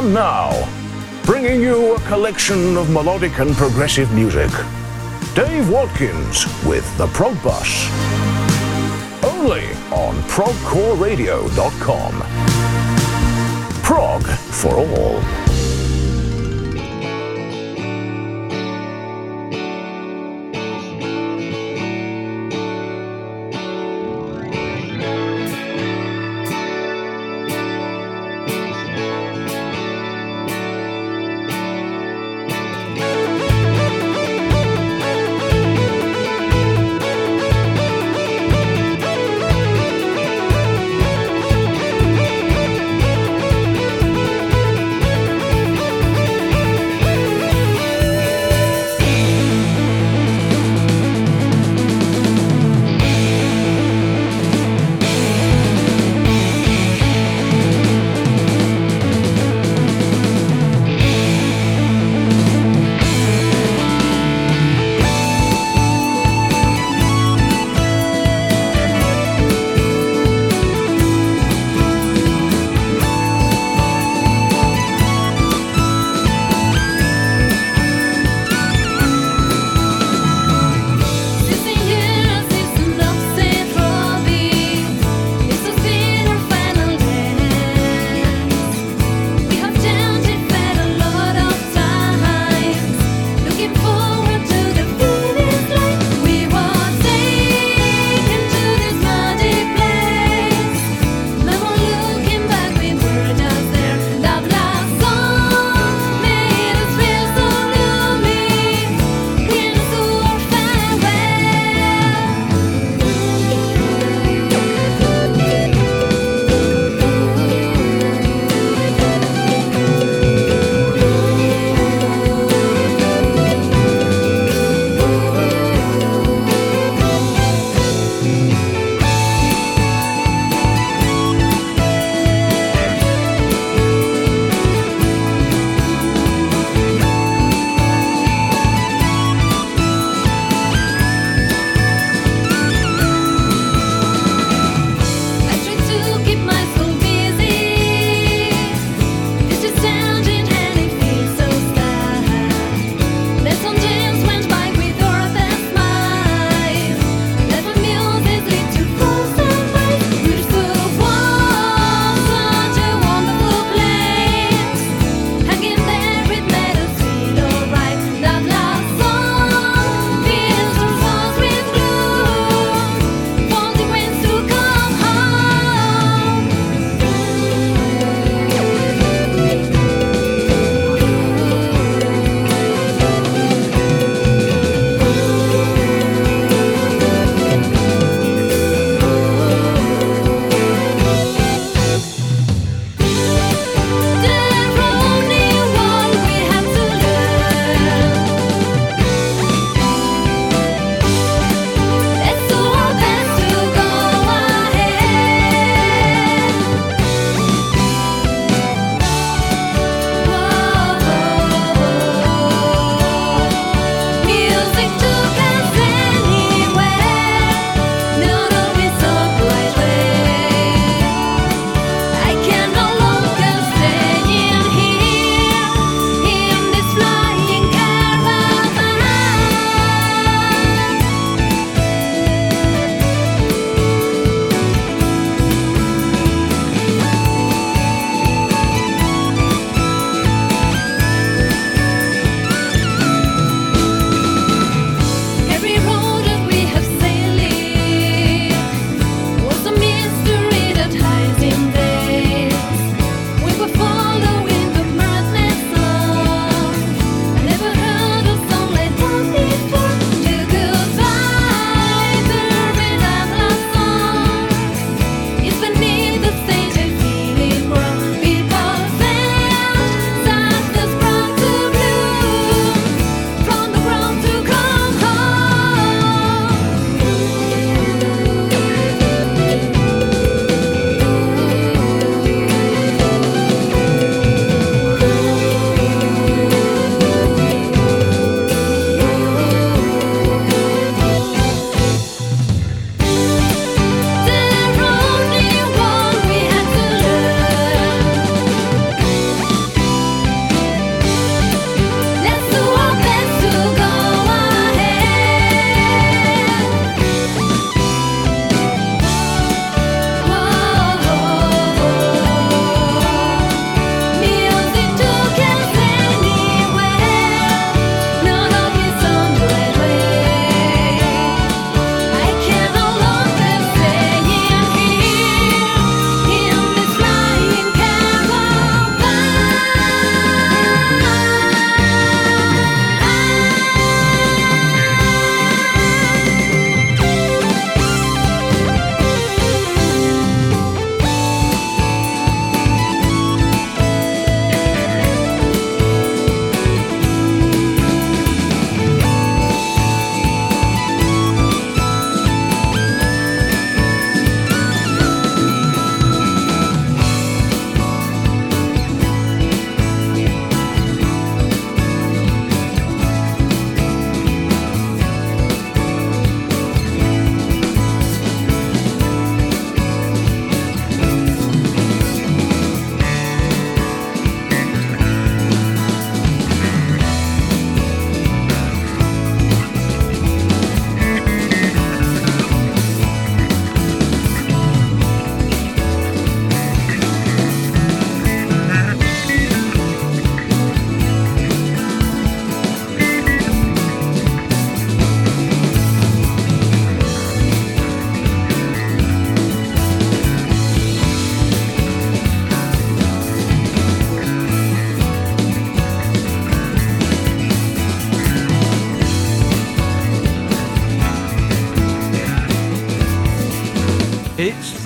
And now, bringing you a collection of melodic and progressive music, Dave Watkins with the Prog Bus. Only on ProgCoreRadio.com. Prog for all.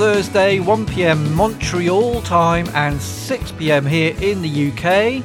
Thursday, 1pm Montreal time and 6pm here in the UK.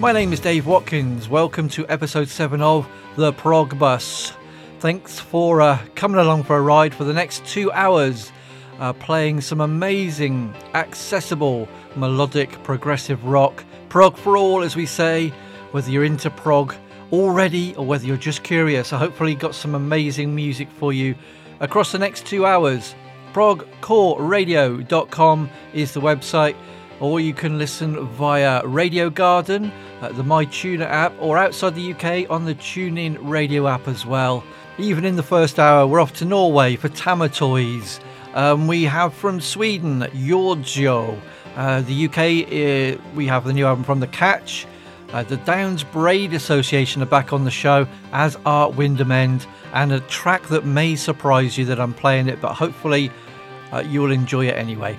My name is Dave Watkins. Welcome to episode 7 of The Prog Bus. Thanks for uh, coming along for a ride for the next two hours, uh, playing some amazing, accessible, melodic, progressive rock. Prog for all, as we say, whether you're into prog already or whether you're just curious. I hopefully got some amazing music for you across the next two hours. progcoreradio.com is the website, or you can listen via Radio Garden, uh, the MyTuner app, or outside the UK on the TuneIn Radio app as well. Even in the first hour, we're off to Norway for Tammatoys. Um, we have from Sweden, Jordsjo. Uh, the UK, uh, we have the new album from The Catch. Uh, the Downes Braide Association are back on the show, as are Windom End, and a track that may surprise you that I'm playing it, but hopefully uh, you'll enjoy it anyway.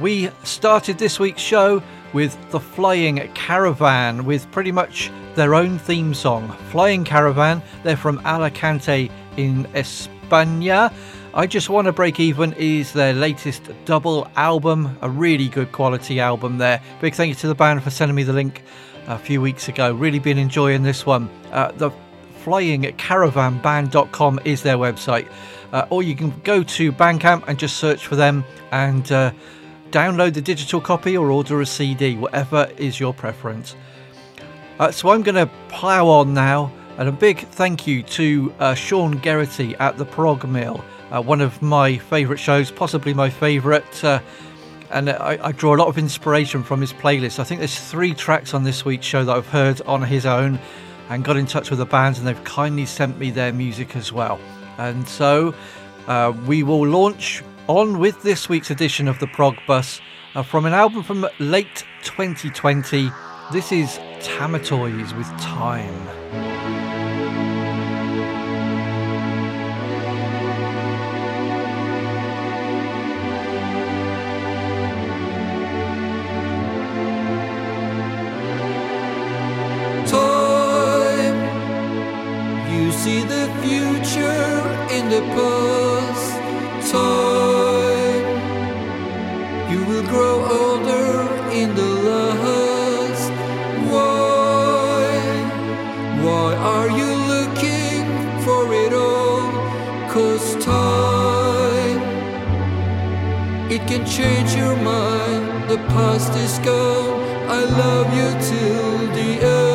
We started this week's show with The Flying Caravan with pretty much their own theme song. Flying Caravan, they're from Alicante in España. I Just Want to Break Even is their latest double album, a really good quality album there. Big thank you to the band for sending me the link a few weeks ago. Really been enjoying this one. Uh, the flyingcaravanband.com is their website. Uh, or you can go to Bandcamp and just search for them and uh, download the digital copy or order a CD, whatever is your preference. Uh, so I'm going to plough on now, and a big thank you to uh, Sean Geraghty at the Prog Mill, uh, one of my favourite shows, possibly my favourite. And I, I, draw a lot of inspiration from his playlist. I think there's three tracks on this week's show that I've heard on his own, and got in touch with the bands, and they've kindly sent me their music as well. And so uh, we will launch on with this week's edition of the Prog Bus uh, from an album from late 2020. This is Tammatoys with Time. See the future in the past time. You will grow older in the last. Why? Why are you looking for it all? Cause time, it can change your mind. The past is gone. I love you till the end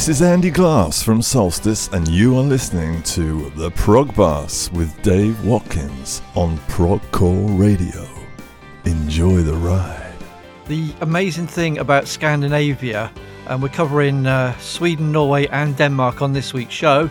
This is Andy Glass from Solstice, and you are listening to The Prog Bus with Dave Watkins on Progcore Radio. Enjoy the ride. The amazing thing about Scandinavia, and we're covering uh, Sweden, Norway, and Denmark on this week's show,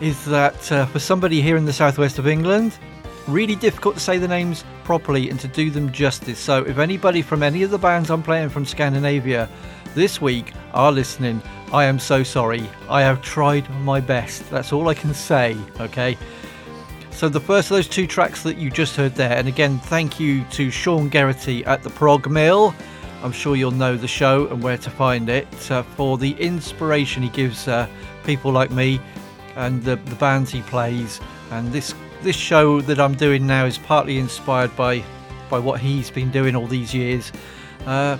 is that uh, for somebody here in the southwest of England, really difficult to say the names properly and to do them justice. So, if anybody from any of the bands I'm playing from Scandinavia this week are listening, I am so sorry. I have tried my best. That's all I can say, okay? So, the first of those two tracks that you just heard there, and again, thank you to Sean Geraghty at the Prog Mill. I'm sure you'll know the show and where to find it uh, for the inspiration he gives uh, people like me and the, the bands he plays. And this this show that I'm doing now is partly inspired by by what he's been doing all these years. Uh,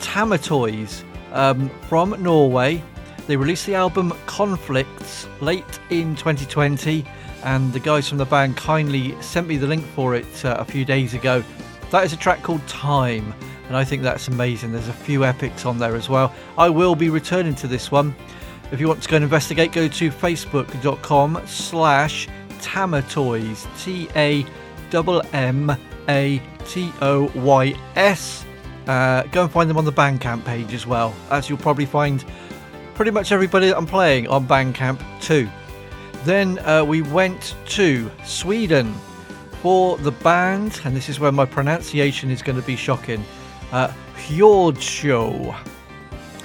Tammatoys um, from Norway. They released the album Conflicts late in 2020, and the guys from the band kindly sent me the link for it uh, a few days ago. That is a track called Time, and I think that's amazing. There's a few epics on there as well. I will be returning to this one. If you want to go and investigate, go to facebook.com slash Tammatoys. Uh, go and find them on the Bandcamp page as well, as you'll probably find pretty much everybody that I'm playing on Bandcamp too. Then uh, we went to Sweden for the band, and this is where my pronunciation is going to be shocking. Uh, Show.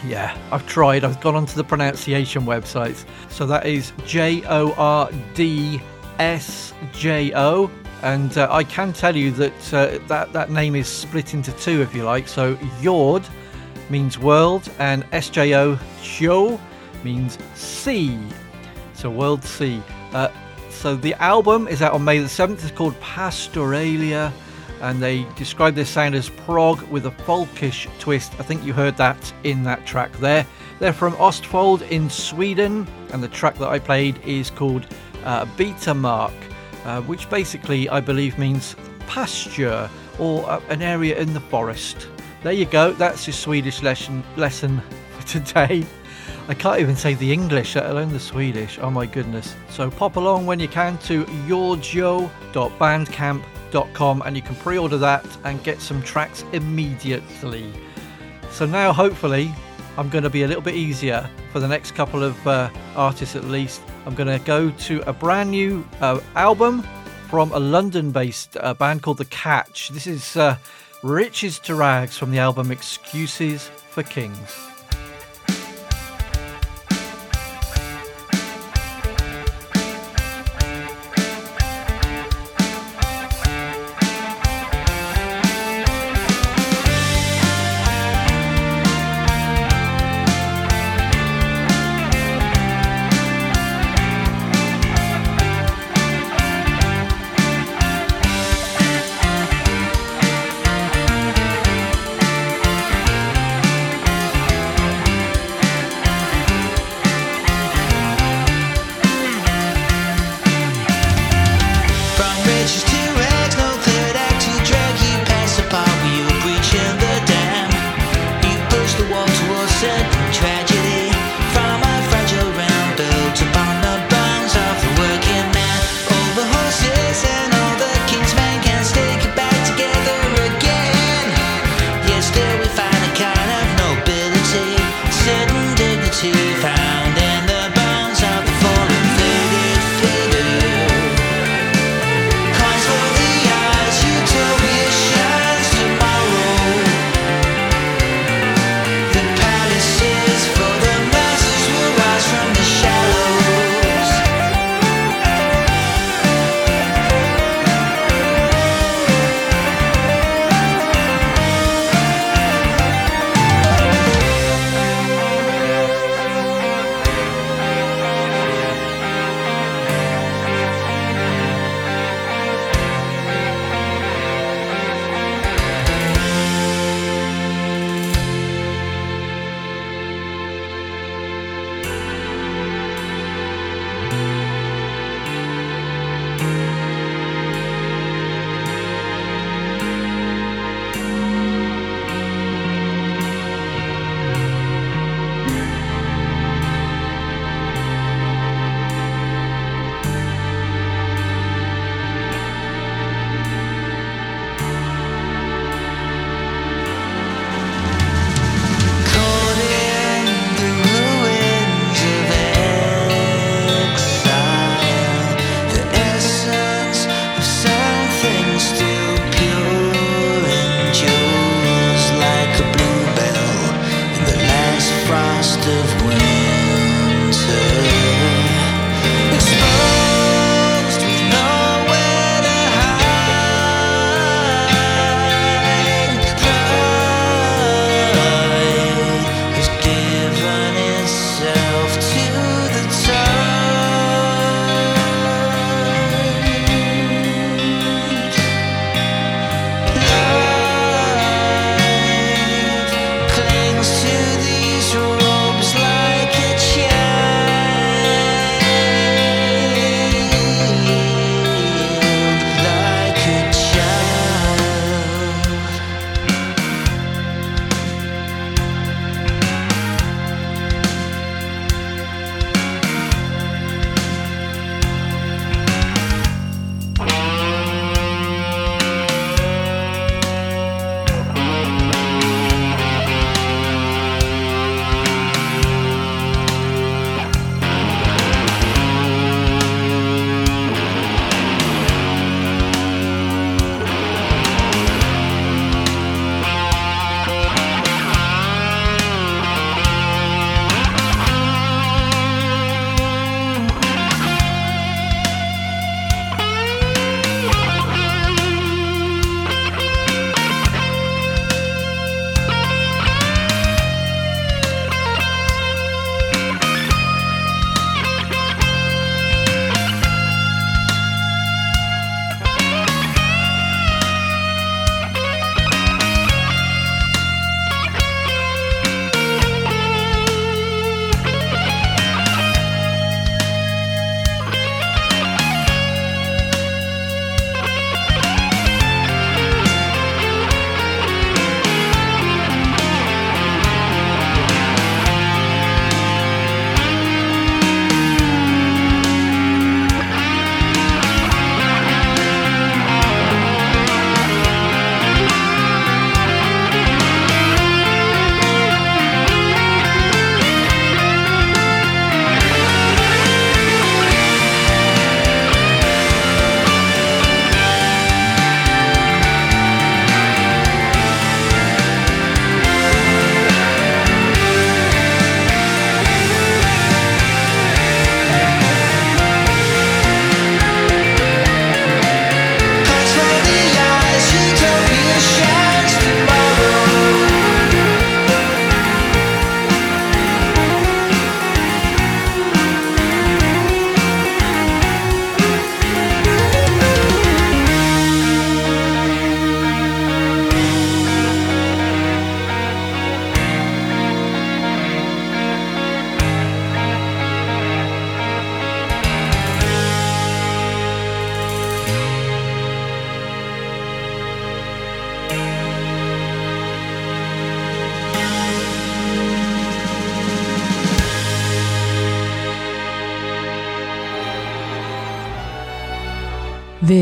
Yeah, I've tried. I've gone onto the pronunciation websites. So that is J O R D S J O and uh, I can tell you that, uh, that that name is split into two, if you like. So Jord means world, and SJO means sea. So world sea. Uh, so the album is out on May the 7th. It's called Pastoralia, and they describe their sound as prog with a folkish twist. I think you heard that in that track there. They're from Ostfold in Sweden, and the track that I played is called uh, Beta Mark uh, which basically I believe means pasture or uh, an area in the forest. There you go, that's your Swedish lesson, lesson for today. I can't even say the English, let alone the Swedish. Oh my goodness. So pop along when you can to yourjo.bandcamp.com and you can pre order that and get some tracks immediately. So now, hopefully, I'm going to be a little bit easier for the next couple of uh, artists at least. I'm going to go to a brand new uh, album from a London based uh, band called The Catch. This is uh, Riches to Rags from the album Excuses for Kings.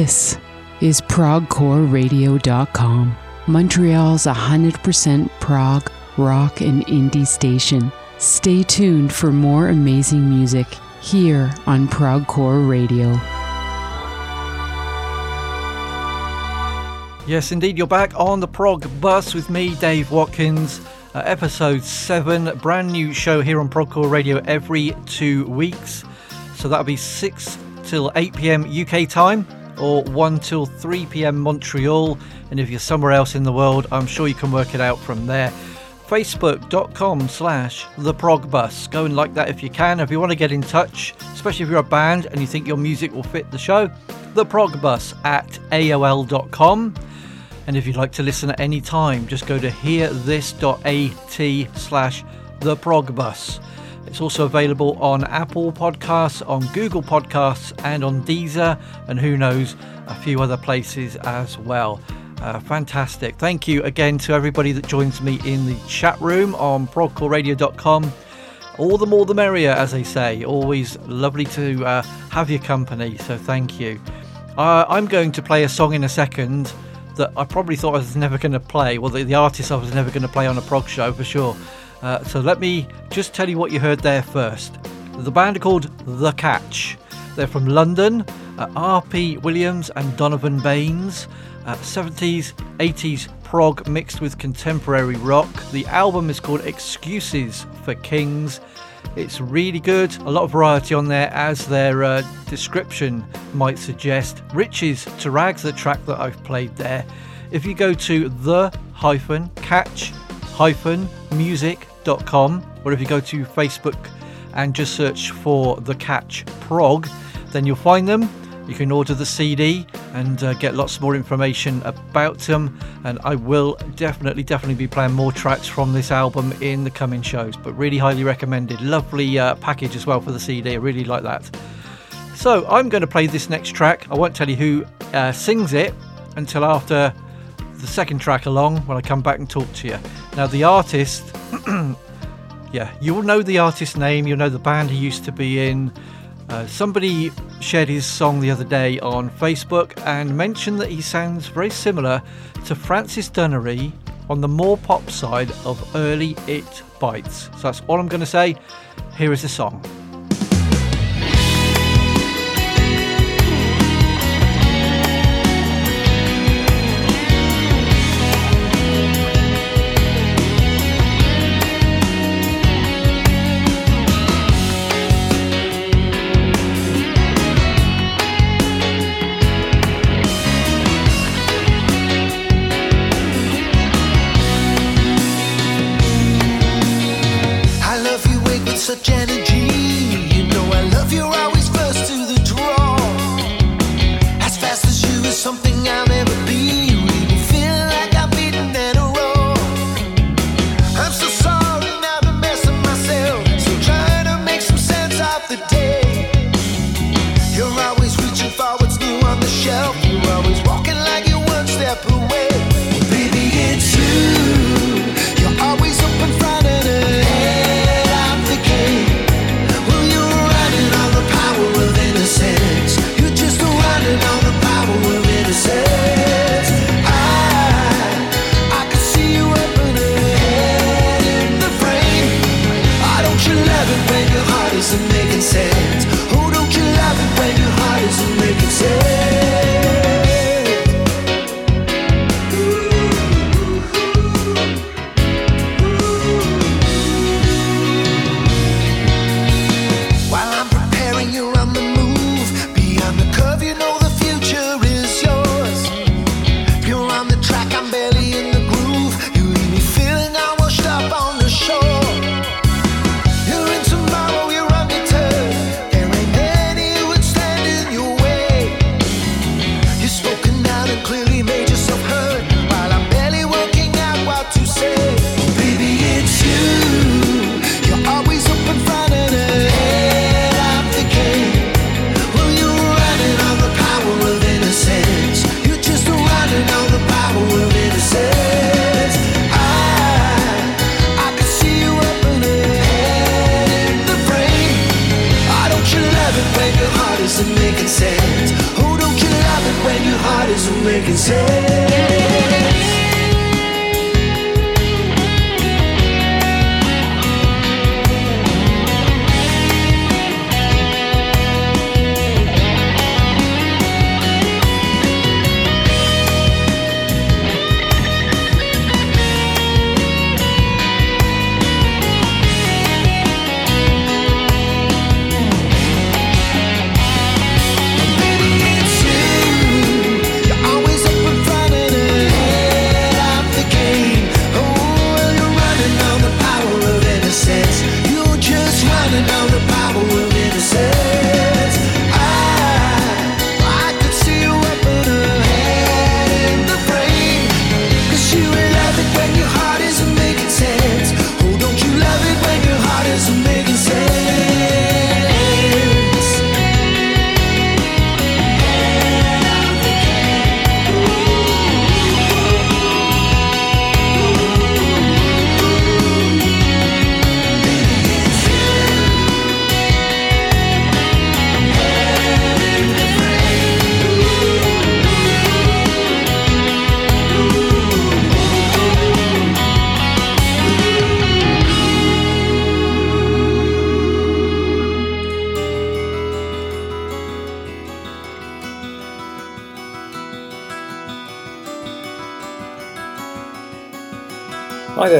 This is ProgCoreRadio.com, Montreal's 100% prog, rock, and indie station. Stay tuned for more amazing music here on ProgCore Radio. Yes, indeed, you're back on the prog bus with me, Dave Watkins. Uh, episode 7, brand new show here on Progcore Radio every two weeks. So that'll be 6 till 8 pm UK time or 1 till 3 pm Montreal. And if you're somewhere else in the world, I'm sure you can work it out from there. Facebook.com slash the progbus. Go and like that if you can. If you want to get in touch, especially if you're a band and you think your music will fit the show, the progbus at AOL.com. And if you'd like to listen at any time, just go to hearthis.at slash the progbus. It's also available on Apple Podcasts, on Google Podcasts, and on Deezer, and who knows, a few other places as well. Uh, fantastic. Thank you again to everybody that joins me in the chat room on progcoreradio.com. All the more the merrier, as they say. Always lovely to uh, have your company, so thank you. Uh, I'm going to play a song in a second that I probably thought I was never going to play. Well, the, the artist I was never going to play on a prog show for sure. Uh, so let me just tell you what you heard there first. The band are called The Catch. They're from London. Uh, R.P. Williams and Donovan Baines. Uh, 70s, 80s prog mixed with contemporary rock. The album is called Excuses for Kings. It's really good, a lot of variety on there, as their uh, description might suggest. Riches to Rags, the track that I've played there. If you go to the hyphen catch hyphen music com, or if you go to Facebook and just search for The Catch Prog, then you'll find them. You can order the CD and uh, get lots more information about them. And I will definitely, definitely be playing more tracks from this album in the coming shows. But really highly recommended. Lovely uh, package as well for the CD. I really like that. So I'm going to play this next track. I won't tell you who uh, sings it until after the second track along when I come back and talk to you. Now, the artist, yeah, you'll know the artist's name, you'll know the band he used to be in. Uh, somebody shared his song the other day on Facebook and mentioned that he sounds very similar to Francis Dunnery on the more pop side of early It Bites. So that's all I'm going to say. Here is the song.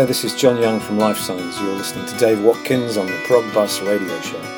There, this is John Young from Lifesigns. You're listening to Dave Watkins on the Prog Bus Radio Show.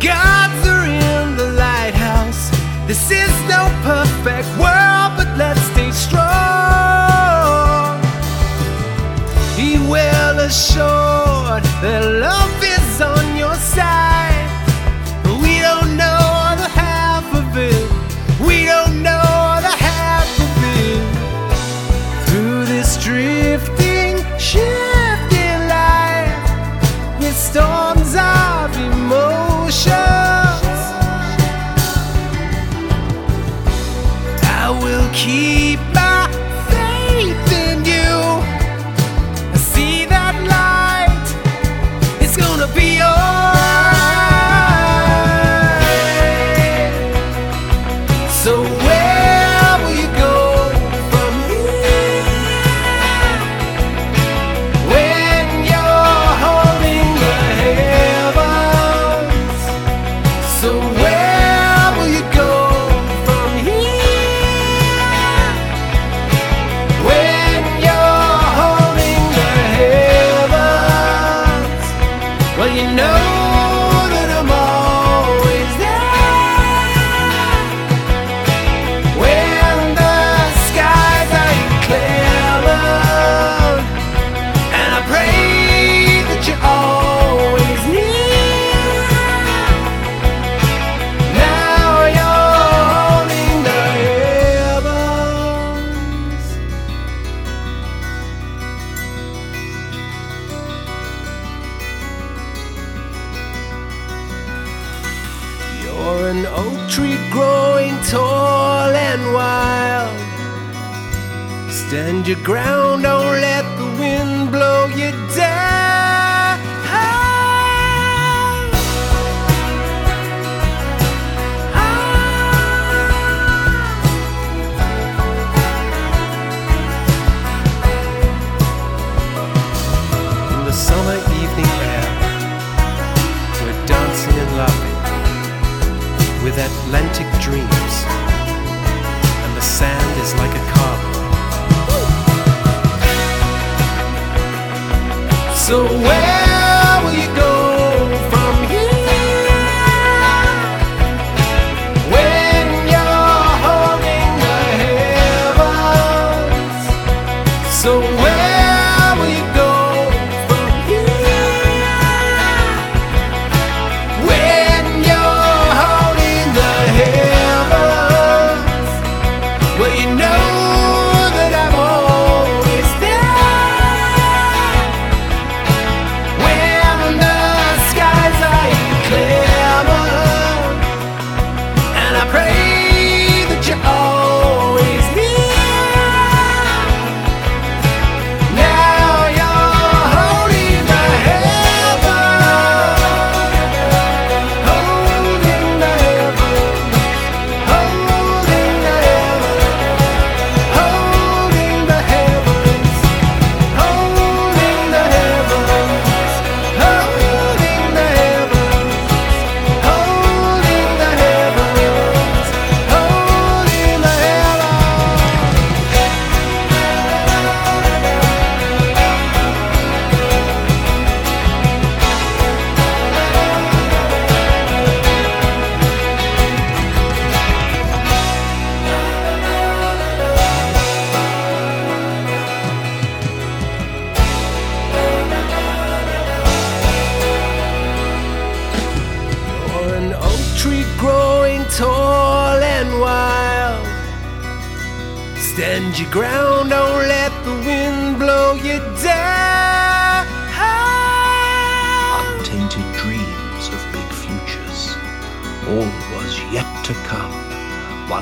God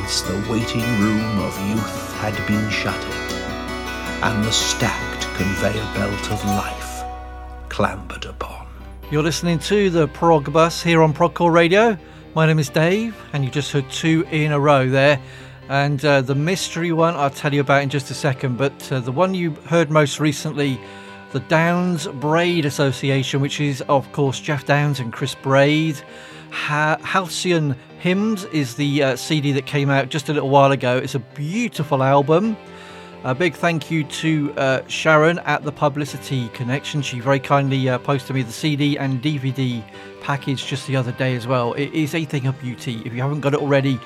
once the waiting room of youth had been shuttered, and the stacked conveyor belt of life clambered upon. You're listening to the Prog Bus here on Progcore Radio. My name is Dave, and you just heard two in a row there. And uh, the mystery one I'll tell you about in just a second. But uh, the one you heard most recently, the Downes Braide Association, which is, of course, Geoff Downes and Chris Braide. Ha- Halcyon Hymns is the uh, CD that came out just a little while ago. It's a beautiful album. A big thank you to uh, Sharon at the Publicity Connection. She very kindly uh, posted me the CD and DVD package just the other day as well. It is a thing of beauty. If you haven't got it already,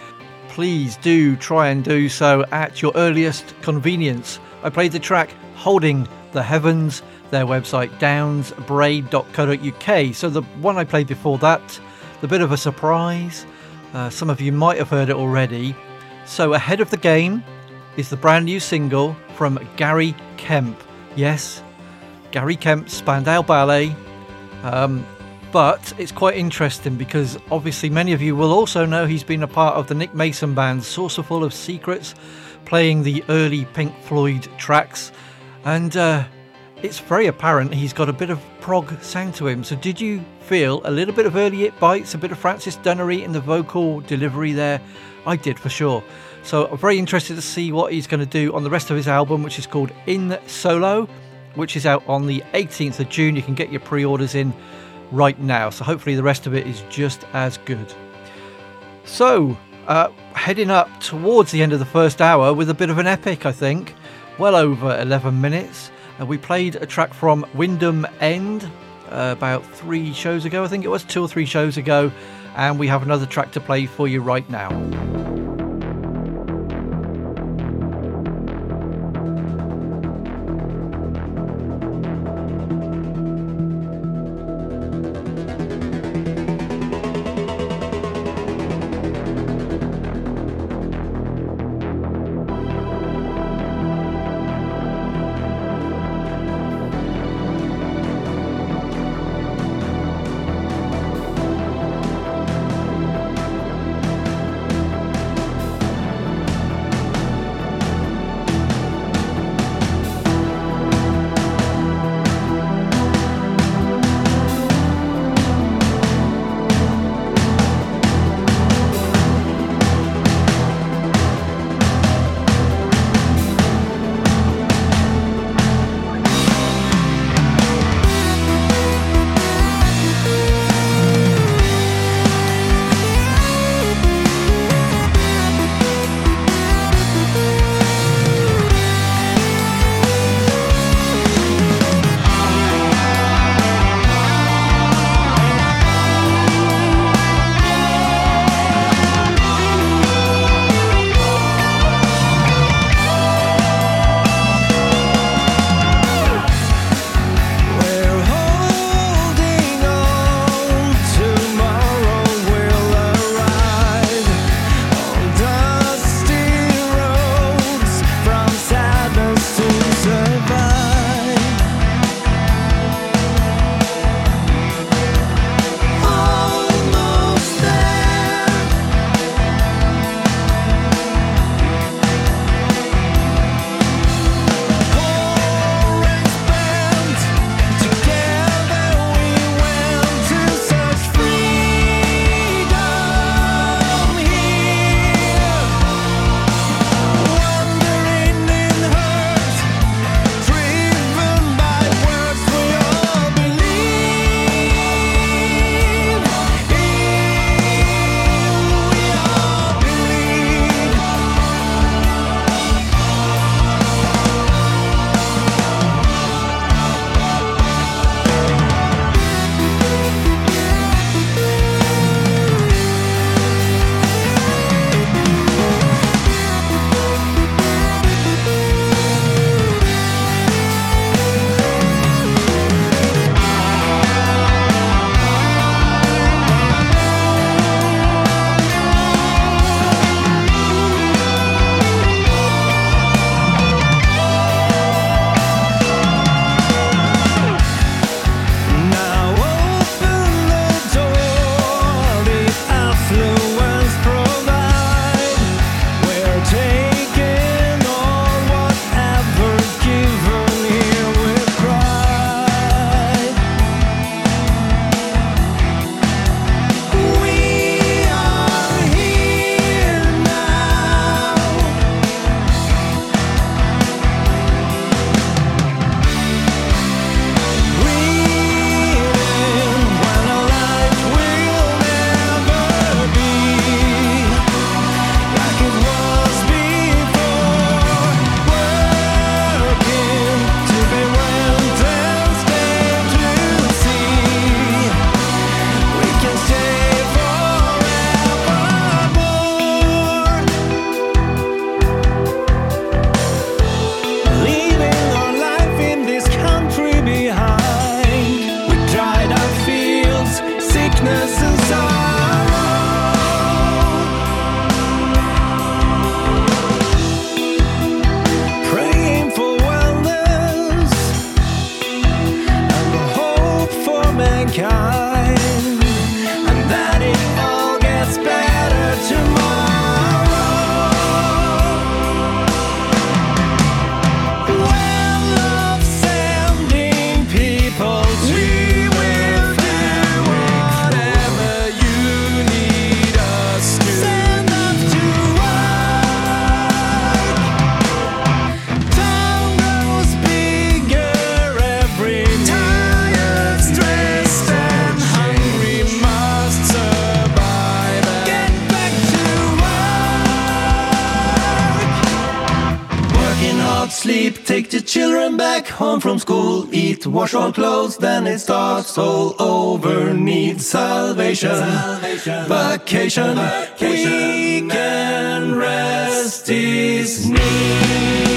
please do try and do so at your earliest convenience. I played the track Holding the Heavens, their website downsbraid.co.uk. So the one I played before that, the bit of a surprise. Uh, some of you might have heard it already. So ahead of the game is the brand new single from Gary Kemp. Yes, Gary Kemp, Spandau Ballet. Um, but it's quite interesting because obviously many of you will also know he's been a part of the Nick Mason band Saucerful of Secrets, playing the early Pink Floyd tracks. And uh, it's very apparent he's got a bit of prog sound to him. So did you feel a little bit of early It Bites, a bit of Francis Dunnery in the vocal delivery there? I did for sure. So I'm very interested to see what he's going to do on the rest of his album, which is called In Solo, which is out on the 18th of June. You can get your pre-orders in right now. So hopefully the rest of it is just as good. So uh, heading up towards the end of the first hour with a bit of an epic, I think. Well over 11 minutes. We played a track from Windom End uh, about three shows ago, I think it was two or three shows ago, and we have another track to play for you right now. back home from school, eat, wash all clothes, then it starts all over. Need salvation, salvation. vacation, vacation, weekend, rest is needed.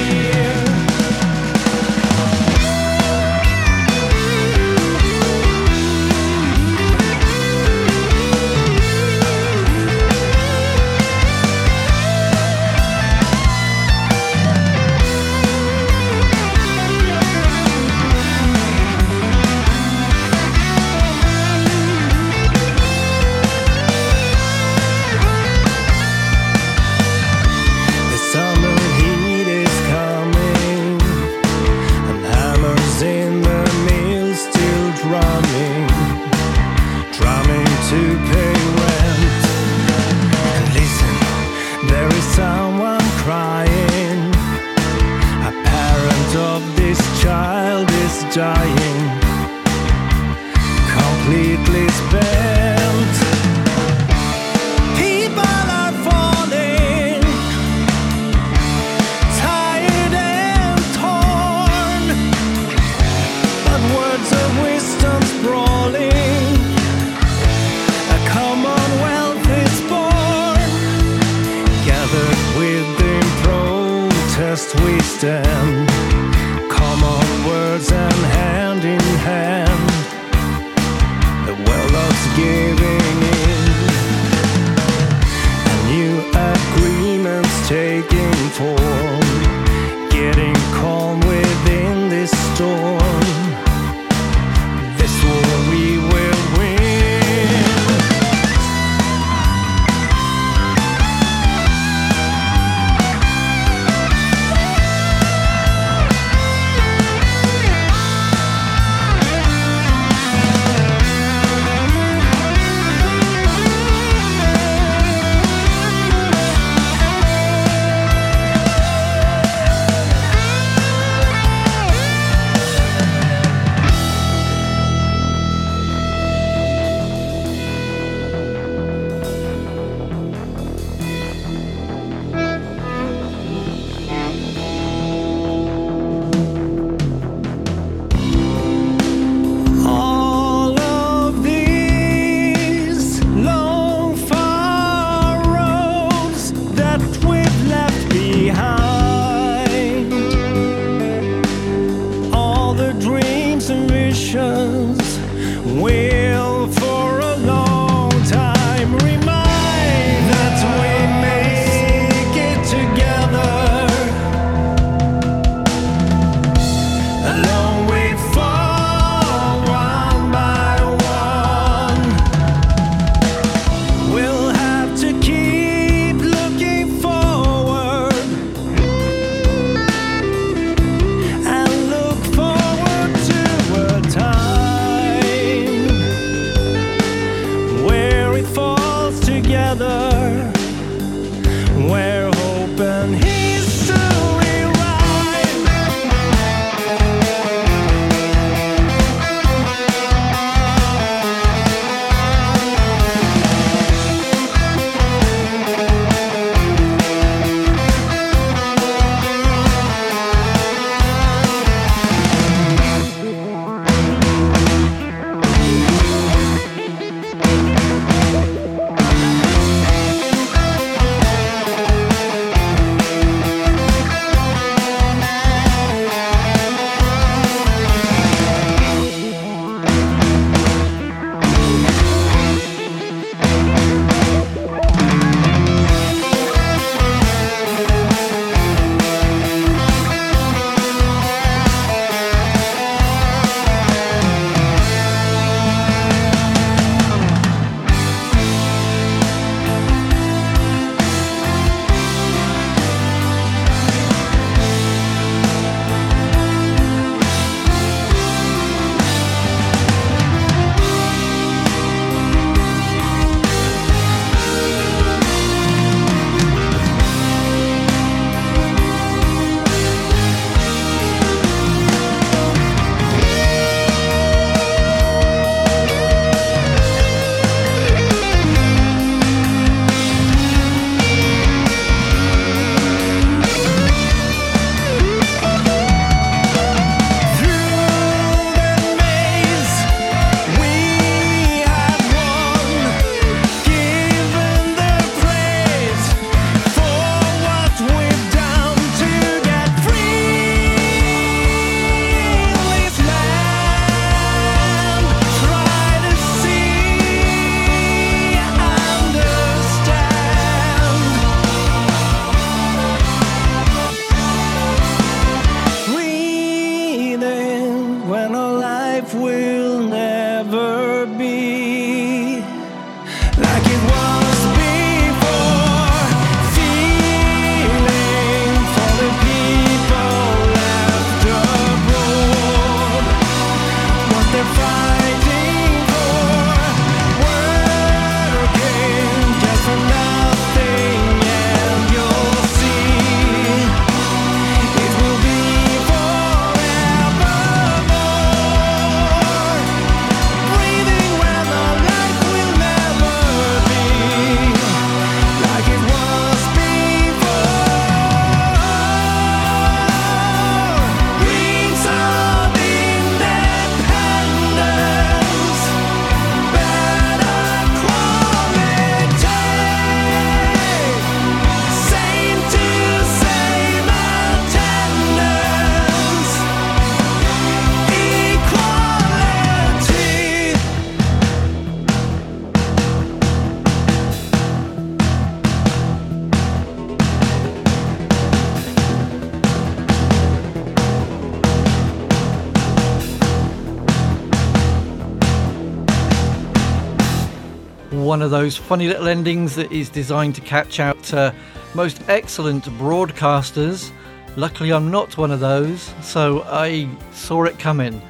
Of those funny little endings that is designed to catch out uh, most excellent broadcasters. Luckily, I'm not one of those, so I saw it coming.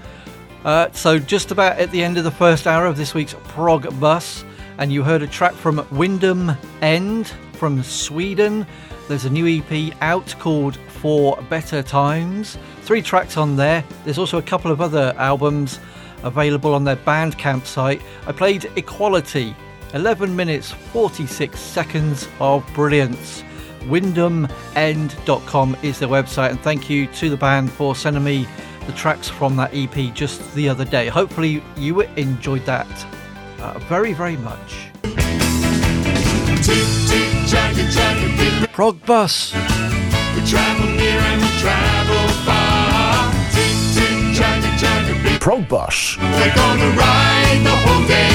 Uh, so, just about at the end of the first hour of this week's Prog Bus, and you heard a track from Windom End from Sweden. There's a new EP out called For Better Times. Three tracks on there. There's also a couple of other albums available on their Bandcamp site. I played Equality, 11 minutes 46 seconds of brilliance. WindomEnd.com is their website, and thank you to the band for sending me the tracks from that EP just the other day. Hopefully, you enjoyed that uh, very, very much. Prog Bus. We travel near and we travel far. Tick, tick, chugga, chugga, big. Prog Bus. We're gonna ride the whole day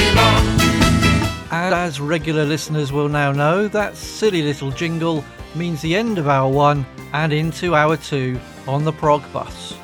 long. And as regular listeners will now know, that silly little jingle means the end of hour one and into hour two on the Prog Bus.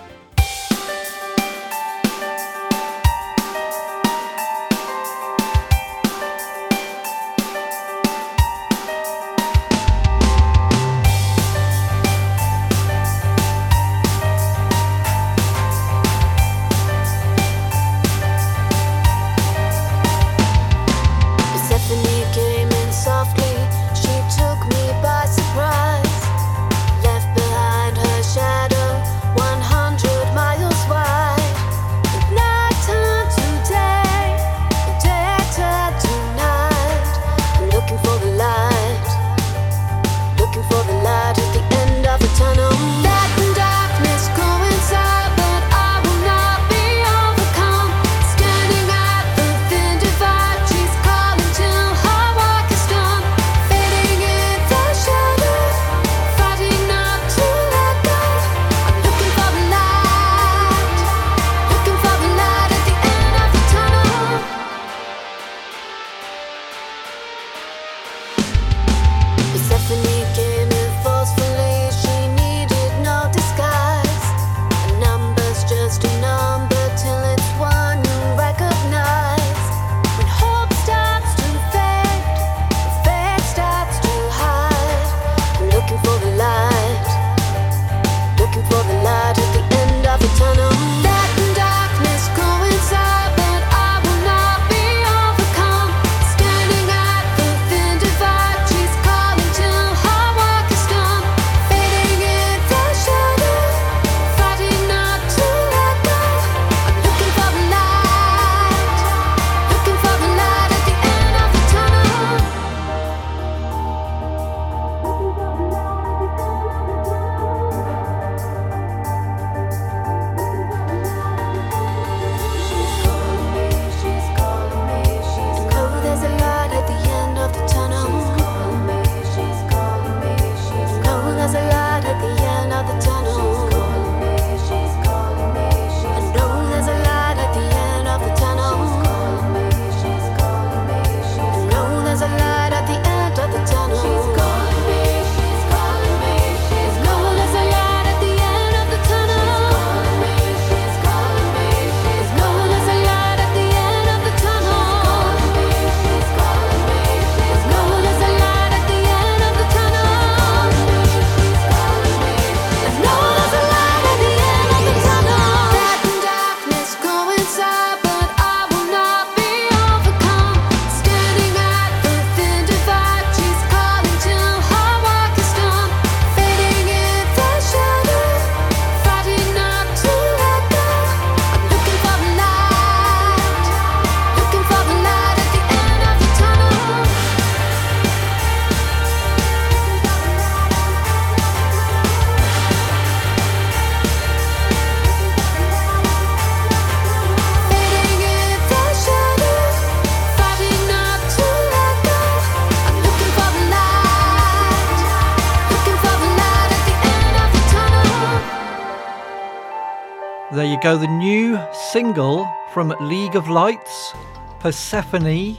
The new single from League of Lights, Persephone,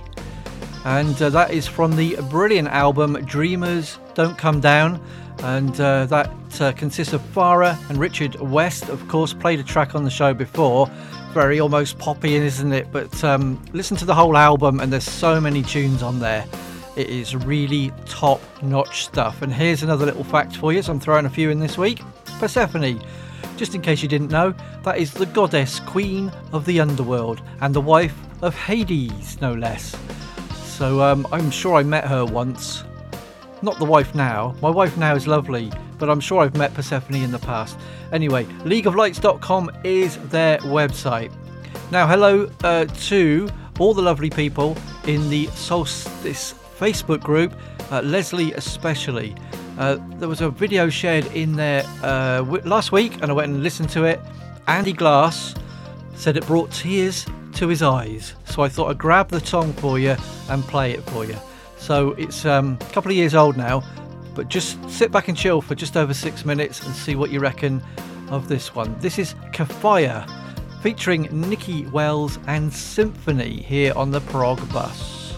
and uh, that is from the brilliant album Dreamers Don't Come Down. And uh, that uh, consists of Farah and Richard West, of course, played a track on the show before. Very almost poppy, isn't it? But um, listen to the whole album, and there's so many tunes on there. It is really top notch stuff. And here's another little fact for you. So I'm throwing a few in this week. Persephone, just in case you didn't know, that is the goddess queen of the underworld and the wife of Hades, no less. So um, I'm sure I met her once. Not the wife now. My wife now is lovely, but I'm sure I've met Persephone in the past. Anyway, leagueoflights.com is their website. Now, hello uh, to all the lovely people in the Solstice Facebook group, uh, Leslie especially. Uh, there was a video shared in there uh, w- last week, and I went and listened to it. Andy Glass said it brought tears to his eyes, so I thought I'd grab the song for you and play it for you. So it's um, a couple of years old now, but just sit back and chill for just over six minutes and see what you reckon of this one. This is Kefaya featuring Nicki Wells and Symphony here on the Prog Bus.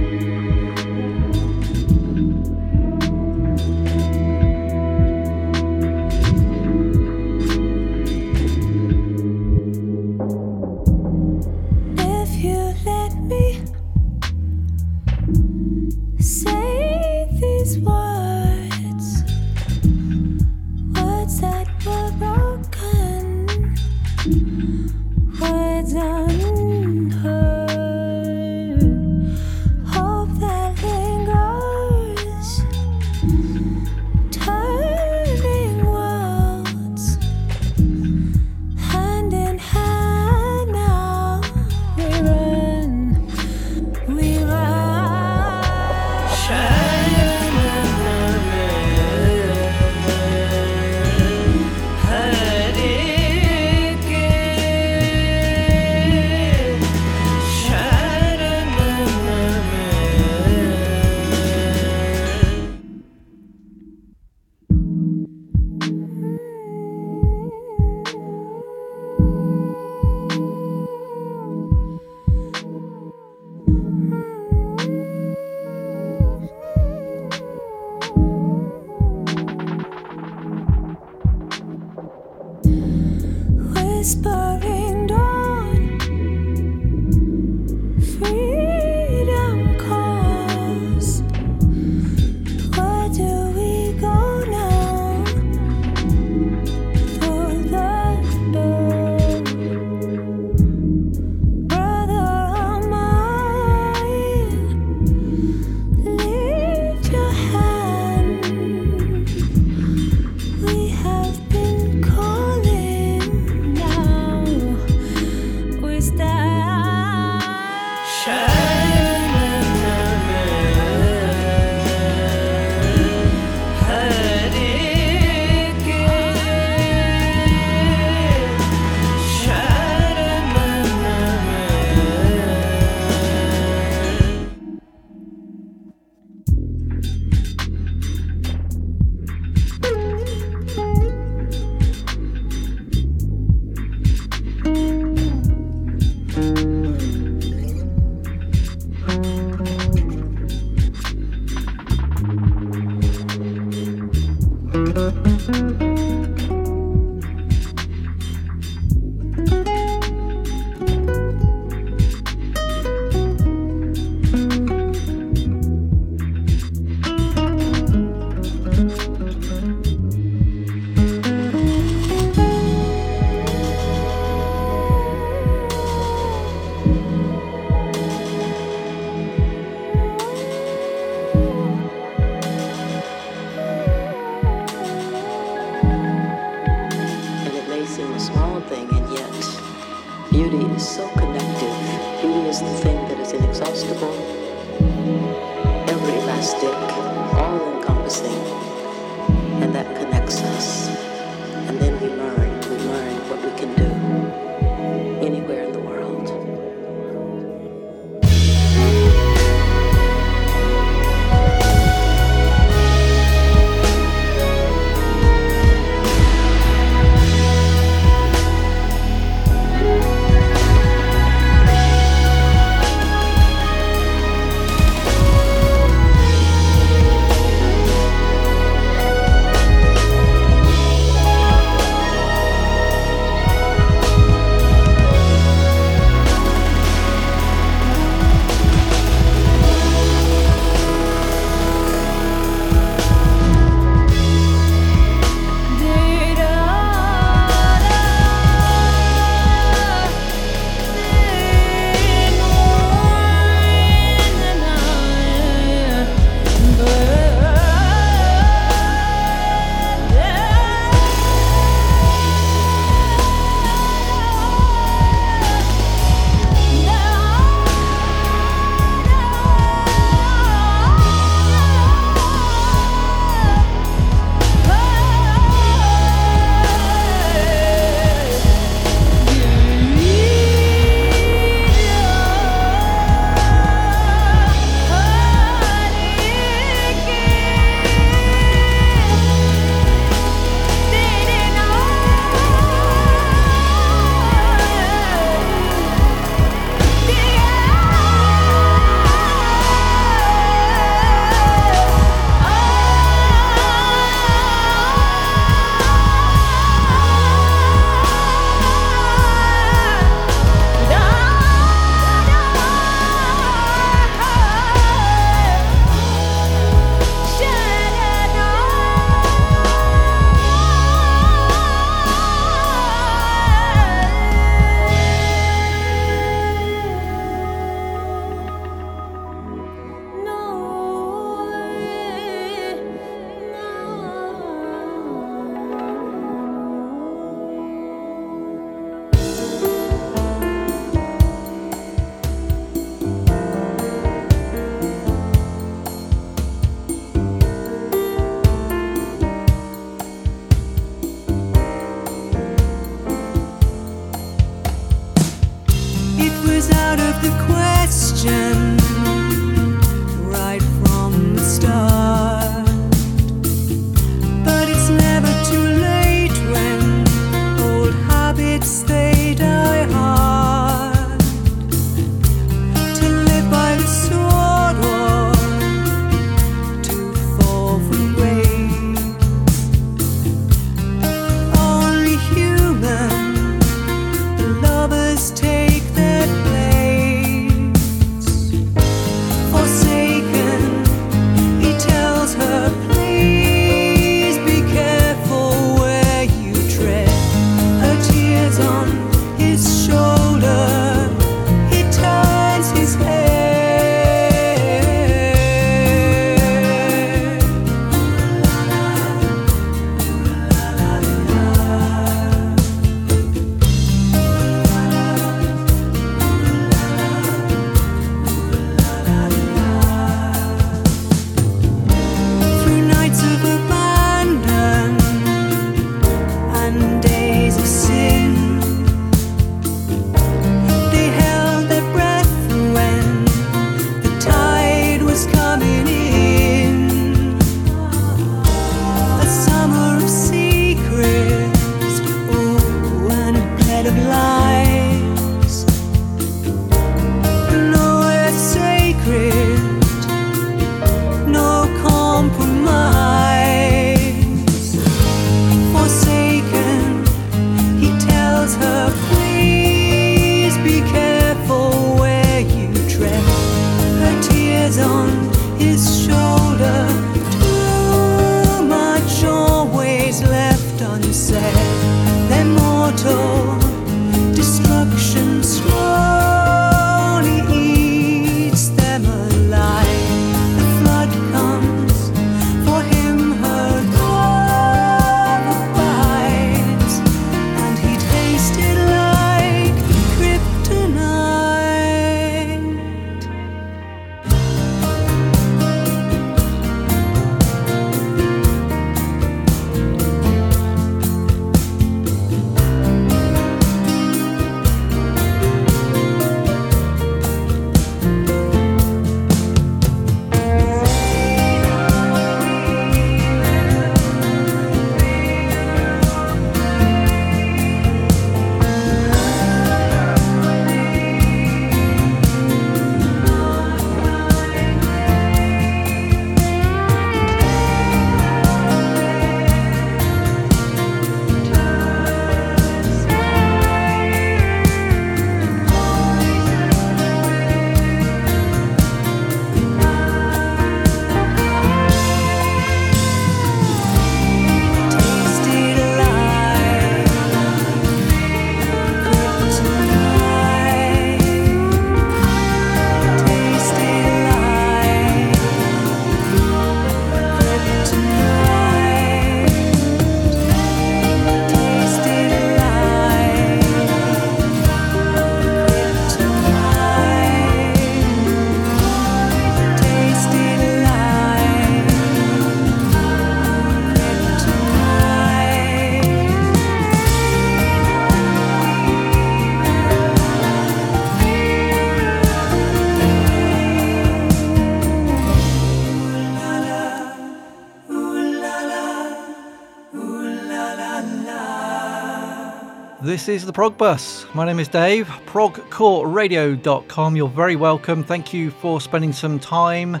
This is the Prog Bus. My name is Dave, progcoreradio.com. You're very welcome. Thank you for spending some time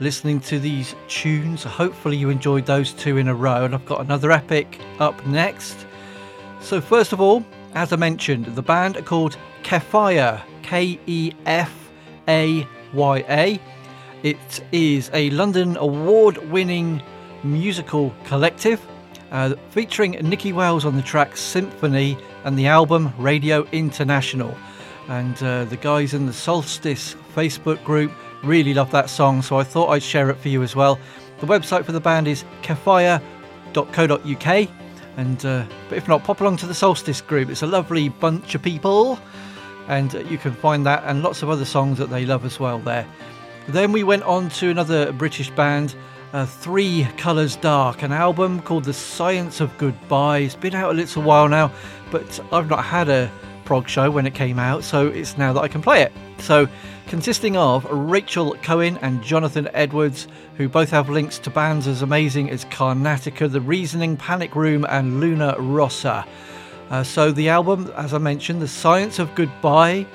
listening to these tunes. Hopefully, you enjoyed those two in a row, and I've got another epic up next. So, first of all, as I mentioned, the band are called Kefaya, K E F A Y A. It is a London award winning musical collective uh, featuring Nicki Wells on the track Symphony and the album Radio International. And uh, the guys in the Solstice Facebook group really love that song, so I thought I'd share it for you as well. The website for the band is kefaya.co.uk. And uh, but if not, pop along to the Solstice group. It's a lovely bunch of people, and uh, you can find that and lots of other songs that they love as well there. Then we went on to another British band, uh, Three Colours Dark, an album called The Science of Goodbye. It's been out a little while now, but I've not had a prog show when it came out, so it's now that I can play it. So, consisting of Rachel Cohen and Jonathan Edwards, who both have links to bands as amazing as Karnataka, The Reasoning, Panic Room, and Luna Rossa. Uh, so, the album, as I mentioned, The Science of Goodbye.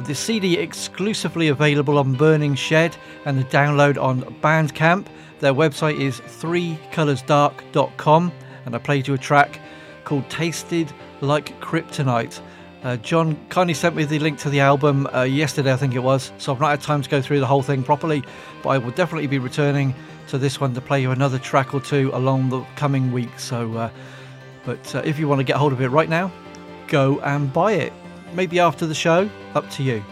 The CD exclusively available on Burning Shed and the download on Bandcamp. Their website is threecolorsdark.com and I played you a track called Tasted Like Kryptonite. Uh, John kindly sent me the link to the album uh, yesterday, I think it was, so I've not had time to go through the whole thing properly, but I will definitely be returning to this one to play you another track or two along the coming weeks. So, uh, but uh, if you want to get hold of it right now, go and buy it. Maybe after the show, up to you.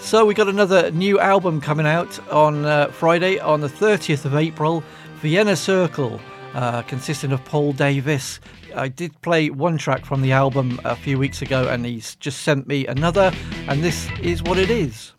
So we got another new album coming out on uh, Friday, on the 30th of April. Vienna Circle, uh, consisting of Paul Davis. I did play one track from the album a few weeks ago, and he's just sent me another, and this is what it is.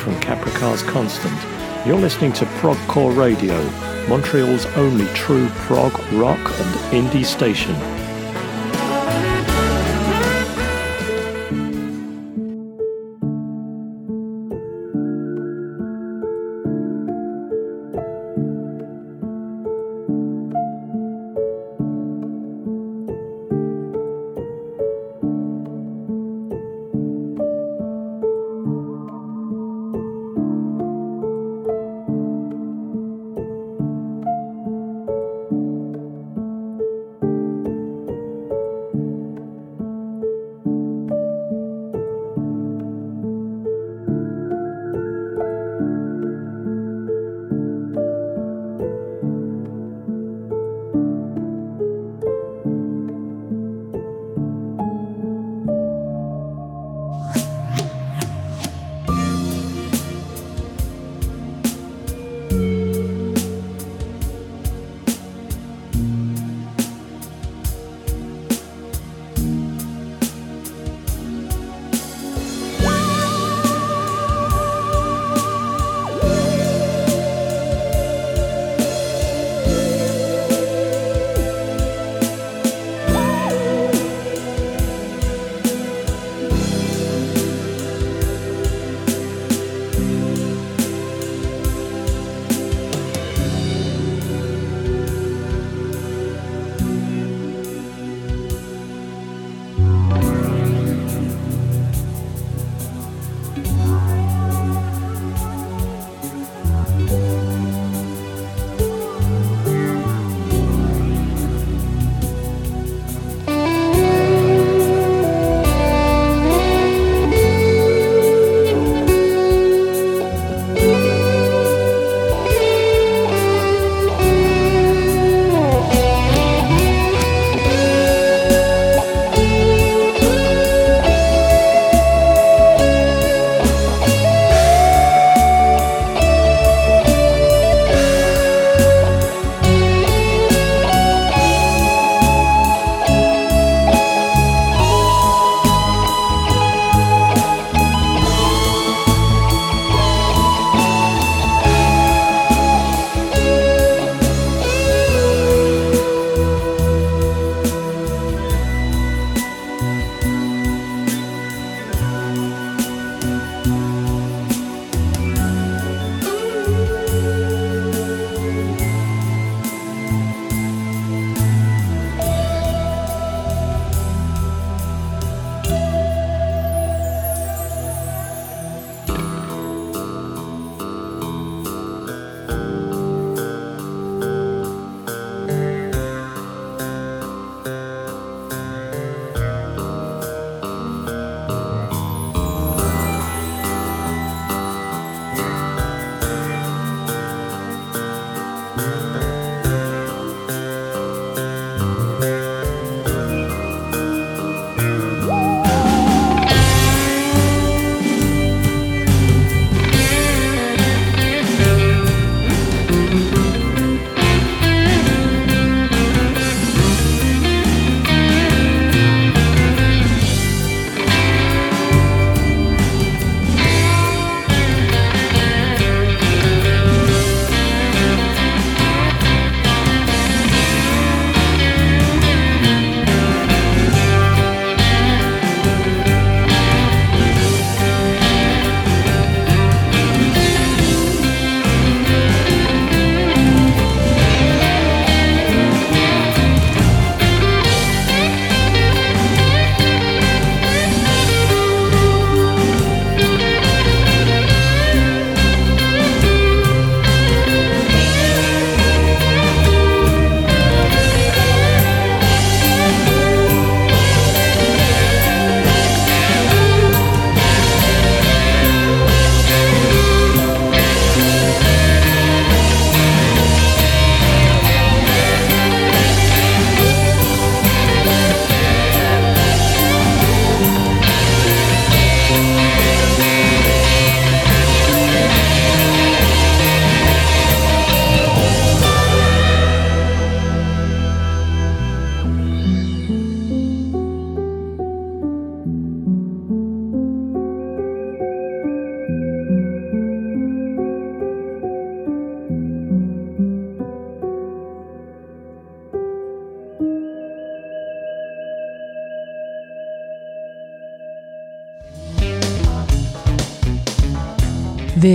from Kaprekar's Constant. You're listening to Progcore Radio, Montreal's only true prog, rock, and indie station.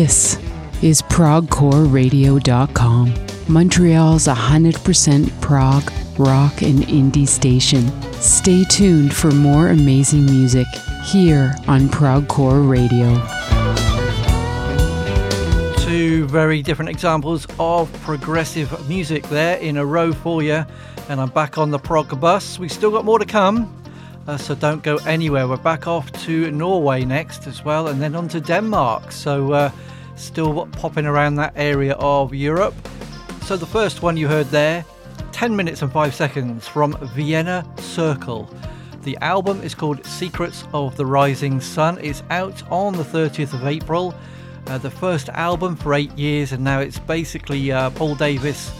This is ProgCoreRadio.com, Montreal's 100% prog, rock, and indie station. Stay tuned for more amazing music here on ProgCore Radio. Two very different examples of progressive music there in a row for you. And I'm back on the prog bus. We've still got more to come. Uh, so don't go anywhere. We're back off to Norway next as well, and then on to Denmark. So uh, still popping around that area of Europe. So the first one you heard there, 10 minutes and 5 seconds from Vienna Circle. The album is called Secrets of the Rising Sun. It's out on the 30th of April. Uh, the first album for eight years, and now it's basically uh, Paul Davis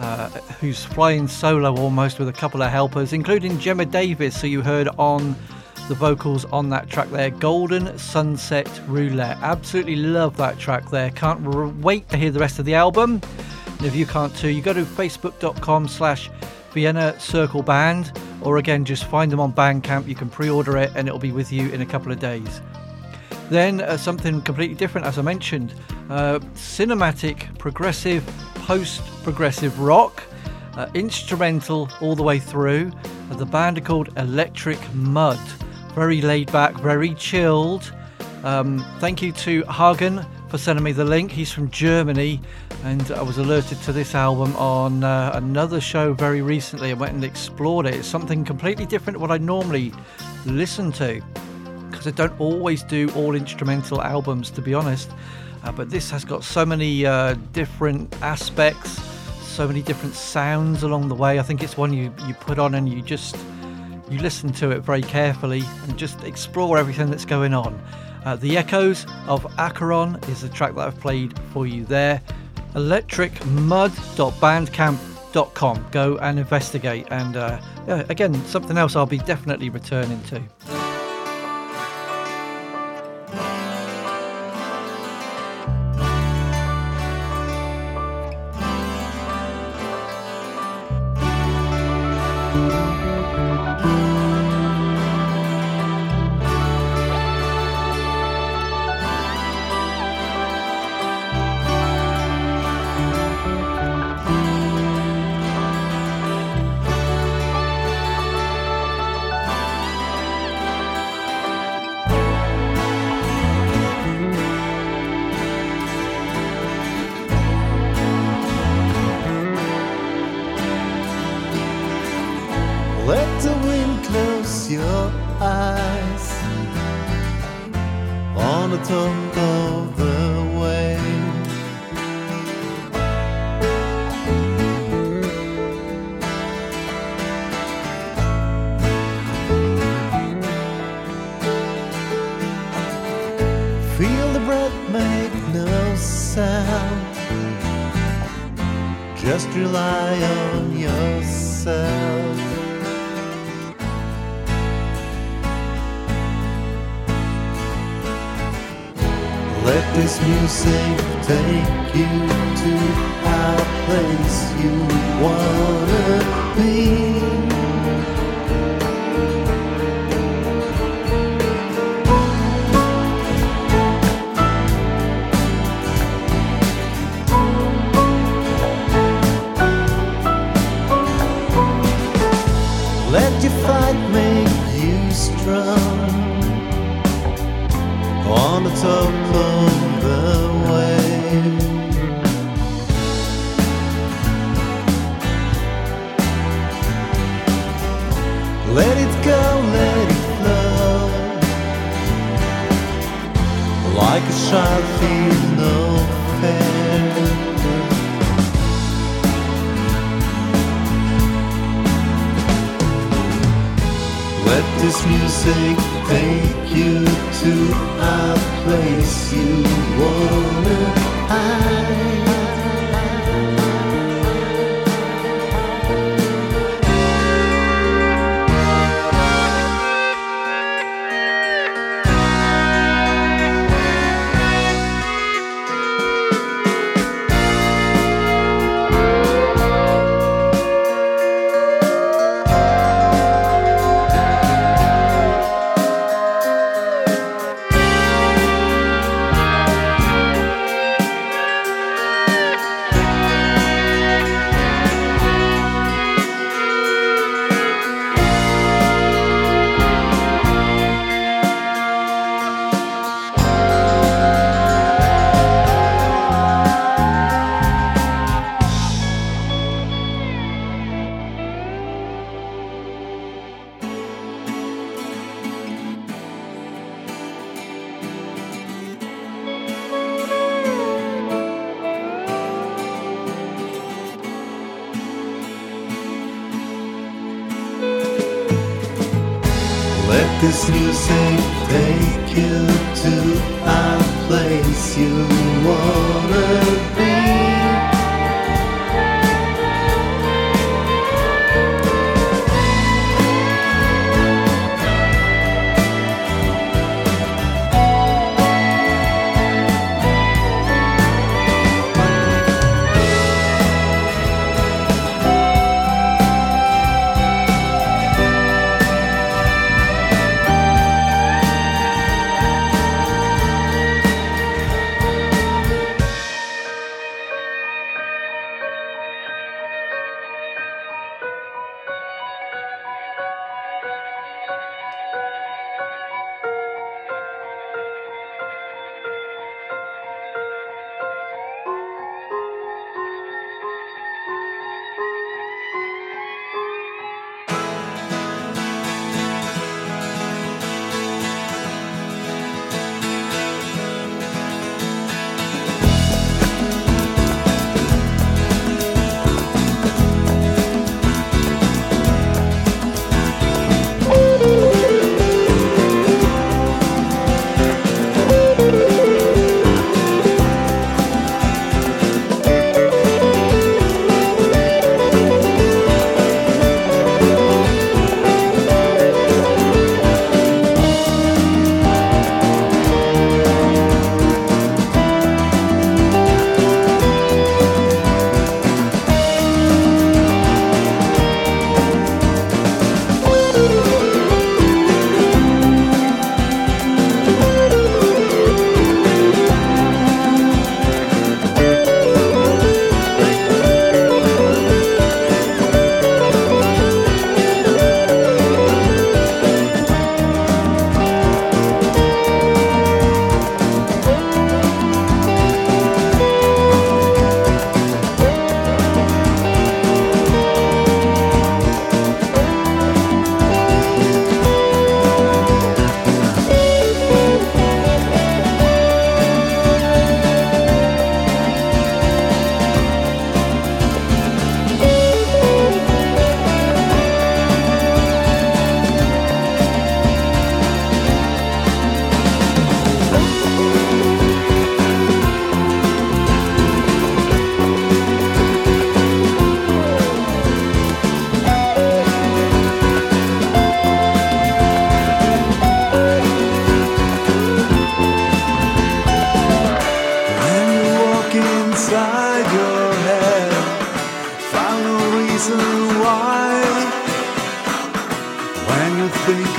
uh, who's flying solo almost with a couple of helpers, including Gemma Davis, who you heard on the vocals on that track there, Golden Sunset Roulette. Absolutely love that track there. Can't wait to hear the rest of the album. And if you can't too, you go to facebook.com slash Vienna Circle Band, or again, just find them on Bandcamp. You can pre-order it and it'll be with you in a couple of days. Then uh, something completely different, as I mentioned, uh, cinematic, progressive, post-progressive rock, uh, instrumental all the way through. Uh, the band are called Electric Mud. Very laid back, very chilled. Um, thank you to Hagen for sending me the link. He's from Germany, and I was alerted to this album on uh, another show very recently. I went and explored it. It's something completely different to what I normally listen to because I don't always do all instrumental albums, to be honest. Uh, but this has got so many uh, different aspects, so many different sounds along the way. I think it's one you, you put on and you just you listen to it very carefully and just explore everything that's going on. Uh, the Echoes of Acheron is the track that I've played for you there. Electricmud.bandcamp.com. Go and investigate. And uh, again, something else I'll be definitely returning to.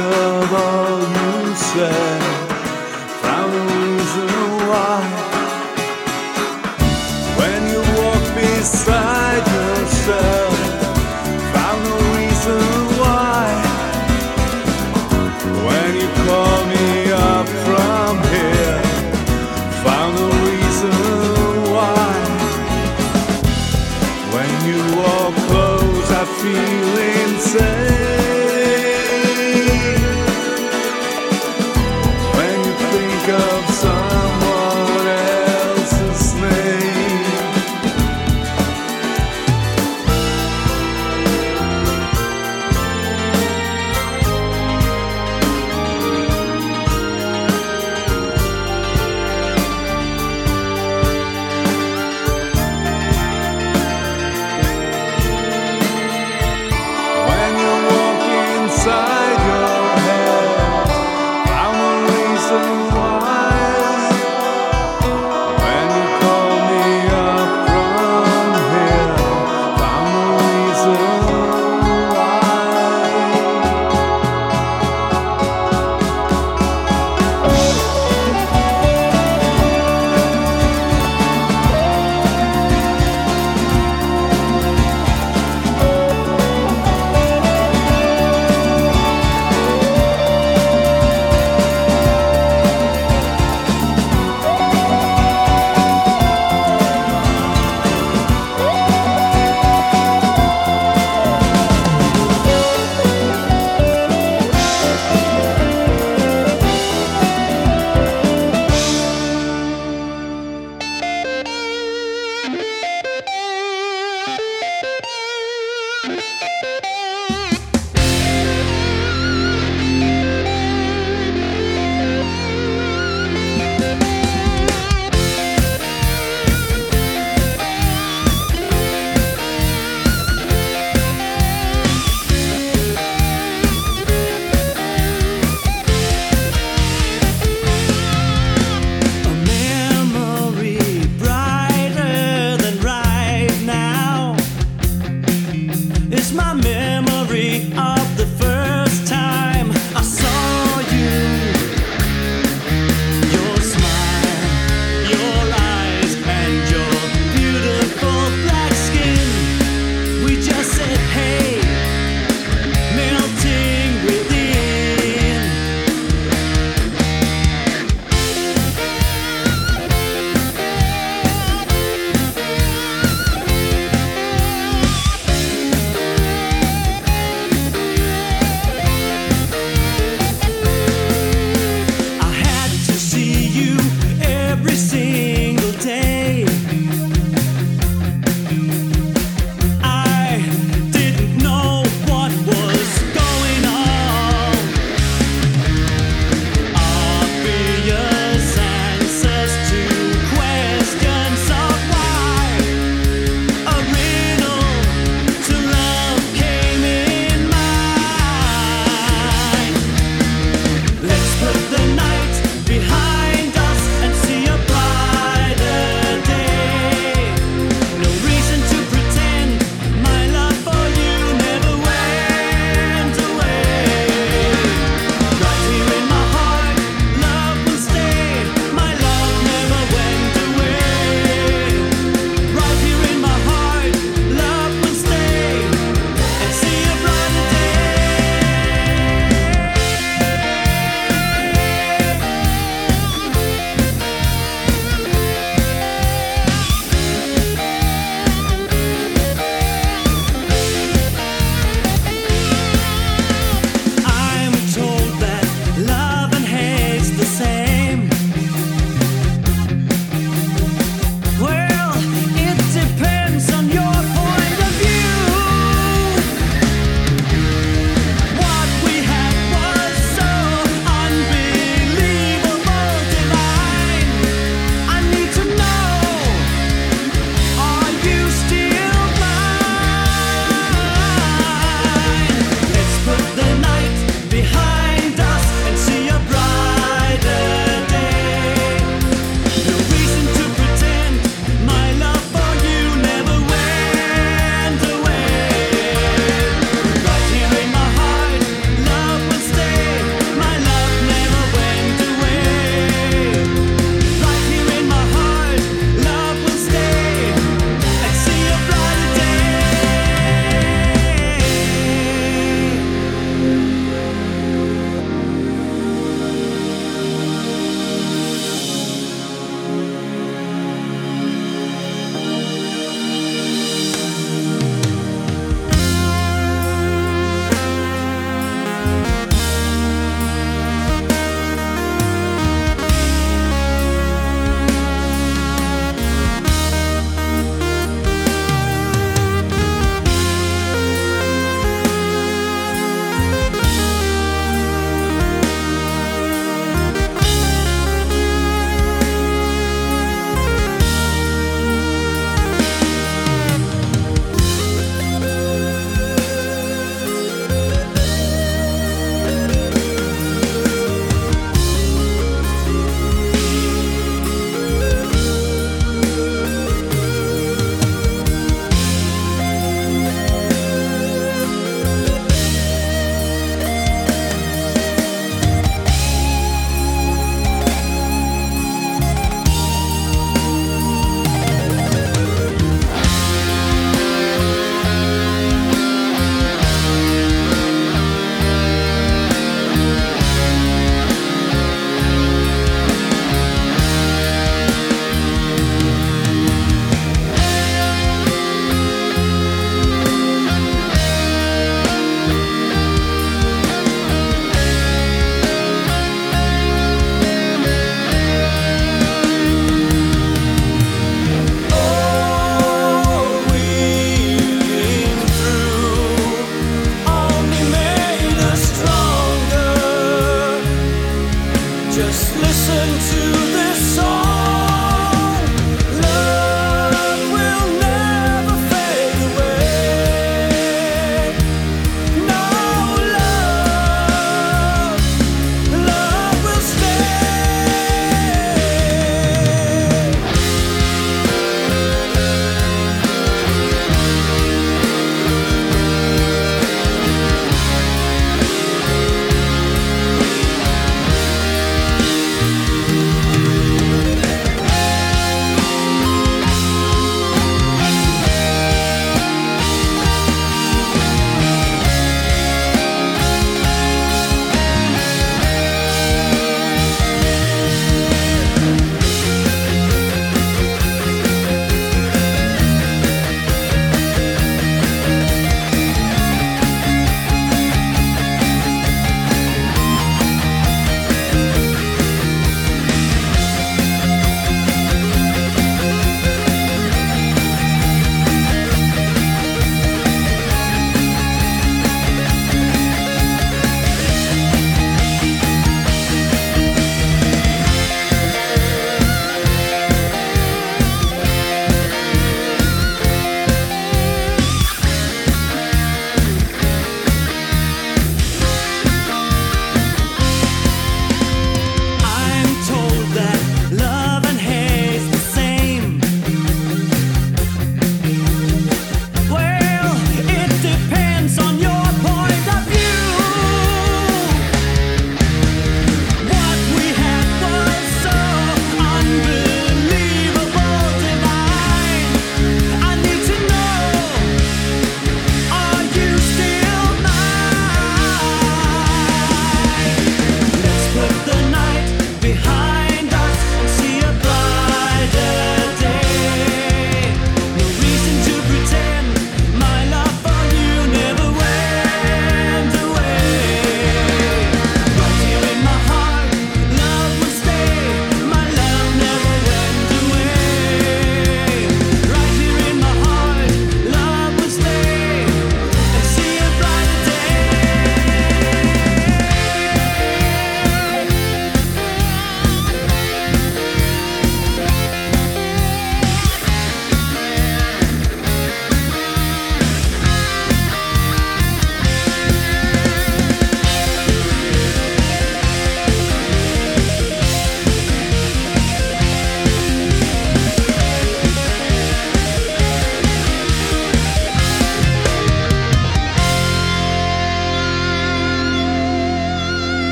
Think of